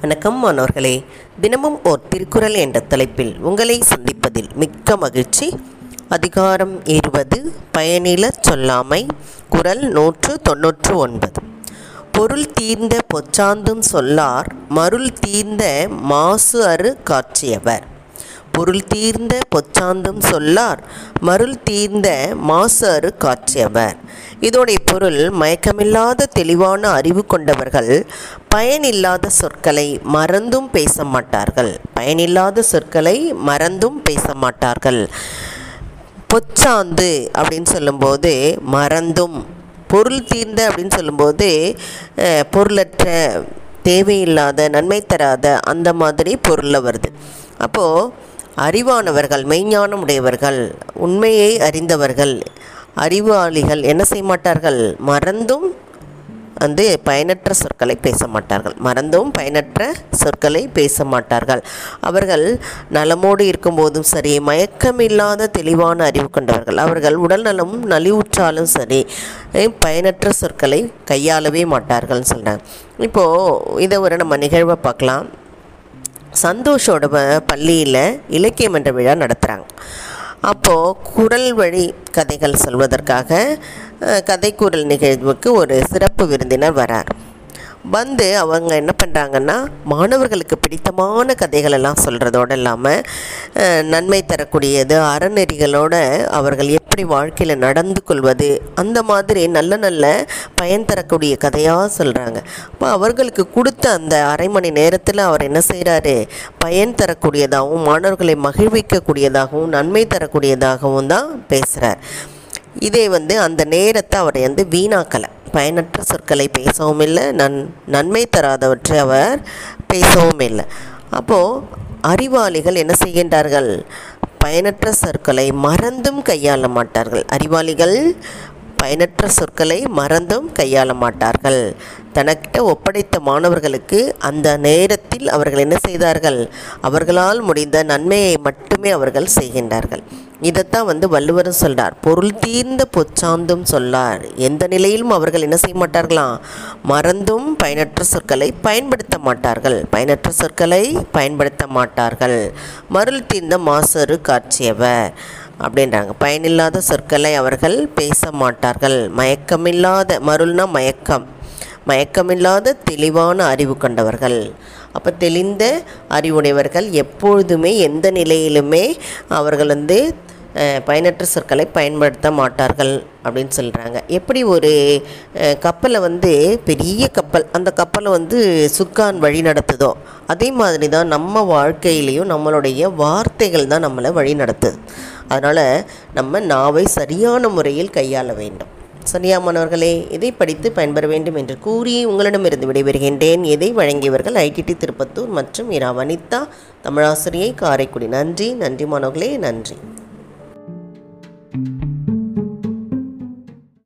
வணக்கம் மாணவர்களே. தினமும் ஓர் திருக்குறள் என்ற தலைப்பில் உங்களை சந்திப்பதில் மிக்க மகிழ்ச்சி. அதிகாரம் இருபது பயனில சொல்லாமை குரல் நூற்று தொன்னூற்று ஒன்பது. பொருள் தீர்ந்த பொச்சாந்தும் சொல்லார் மருள் தீர்ந்த மாசு அறு காட்சியவர் பொருள் தீர்ந்த பொச்சாந்தும் சொல்லார். மருள் தீர்ந்த மாசாறு காற்றியவர். காட்சியவர் இதோடைய பொருள் மயக்கமில்லாத தெளிவான அறிவு கொண்டவர்கள் பயனில்லாத சொற்களை மறந்தும் பேச மாட்டார்கள் பயனில்லாத சொற்களை மறந்தும் பேச மாட்டார்கள் பொச்சாந்து அப்படின்னு சொல்லும்போது மறந்தும். பொருள் தீர்ந்த அப்படின்னு சொல்லும்போது பொருளற்ற தேவையில்லாத நன்மை தராத அந்த மாதிரி பொருளில் வருது. அப்போது அறிவானவர்கள் மெய்ஞானம் உடையவர்கள் உண்மையை அறிந்தவர்கள் அறிவாளிகள் என்ன செய்ய மாட்டார்கள்? மறந்தும் வந்து பயனற்ற சொற்களை பேச மாட்டார்கள். மறந்தும் பயனற்ற சொற்களை பேச மாட்டார்கள். அவர்கள் நலமோடு இருக்கும்போதும் சரி மயக்கமில்லாத தெளிவான அறிவு கொண்டவர்கள். அவர்கள் உடல் நலம் நலிவுற்றாலும் சரி பயனற்ற சொற்களை கையாளவே மாட்டார்கள்னு சொல்கிறாங்க இப்போது இதை ஒரு நம்ம நிகழ்வை பார்க்கலாம். சந்தோஷோட பள்ளியில் இலக்கியமன்ற விழா நடத்துகிறாங்க அப்போது குரல் வழி கதைகள் சொல்வதற்காக கதைக்கூறல் நிகழ்வுக்கு ஒரு சிறப்பு விருந்தினர் வரார். வந்து அவங்க என்ன பண்ணுறாங்கன்னா மாணவர்களுக்கு பிடித்தமான கதைகள் எல்லாம் சொல்கிறதோடு இல்லாமல் நன்மை தரக்கூடியது அறநெறிகளோடு அவர்கள் எப்படி வாழ்க்கையில் நடந்து கொள்வது அந்த மாதிரி நல்ல நல்ல பயன் தரக்கூடிய கதையாக சொல்கிறாங்க அப்போ அவர்களுக்கு கொடுத்த அந்த அரை மணி நேரத்தில் அவர் என்ன செய்கிறாரு பயன் தரக்கூடியதாகவும் மாணவர்களை மகிழ்விக்கக்கூடியதாகவும் நன்மை தரக்கூடியதாகவும் தான் பேசுகிறார் இதே வந்து அந்த நேரத்தை அவர் வந்து வீணாக்கலை. பயனற்ற சொற்களை பேசவும் இல்லை நன் நன்மை தராதவற்றை அவர் பேசவும் இல்லை. அப்போது அறிவாளிகள் என்ன செய்கின்றார்கள்? பயனற்ற சொற்களை மறந்தும் கையாள மாட்டார்கள். அறிவாளிகள் பயனற்ற சொற்களை மறந்தும் கையாள மாட்டார்கள். தனக்கிட்ட ஒப்படைத்த மாணவர்களுக்கு அந்த நேரத்தில் அவர்கள் என்ன செய்தார்கள்? அவர்களால் முடிந்த நன்மையை மட்டுமே அவர்கள் செய்கின்றார்கள். இதைத்தான் வந்து வள்ளுவரும் சொல்கிறார் பொருள் தீர்ந்த பொச்சாந்தும் சொல்லார். எந்த நிலையிலும் அவர்கள் என்ன செய்ய மாட்டார்களாம் மறந்தும் பயனற்ற சொற்களை பயன்படுத்த மாட்டார்கள். பயனற்ற சொற்களை பயன்படுத்த மாட்டார்கள். மருள் தீர்ந்த மாசரு காட்சியவர். அப்படின்றாங்க. பயனில்லாத சொற்களை அவர்கள் பேச மாட்டார்கள் மயக்கமில்லாத மருள்னா மயக்கம். மயக்கமில்லாத தெளிவான அறிவு கொண்டவர்கள். அப்போ தெளிந்த அறிவுடையவர்கள் எப்பொழுதுமே எந்த நிலையிலுமே அவர்கள் வந்து பயனற்ற சொற்களை பயன்படுத்த மாட்டார்கள் அப்படின்னு சொல்கிறாங்க எப்படி ஒரு கப்பலை வந்து பெரிய கப்பல் அந்த கப்பலை வந்து சுக்கான் வழி நடத்துதோ அதே மாதிரி தான் நம்ம வாழ்க்கையிலையும் நம்மளுடைய வார்த்தைகள் தான் நம்மளை வழி நடத்துது. அதனால் நம்ம நாவை சரியான முறையில் கையாள வேண்டும். சரியா மாணவர்களே இதை படித்து பயன்பெற வேண்டும் என்று கூறி உங்களிடமிருந்து விடைபெறுகின்றேன். இதை வழங்கியவர்கள் ஐடிடி திருப்பத்தூர் மற்றும் இரா வனிதா தமிழாசிரியை காரைக்குடி. நன்றி நன்றி மாணவர்களே நன்றி.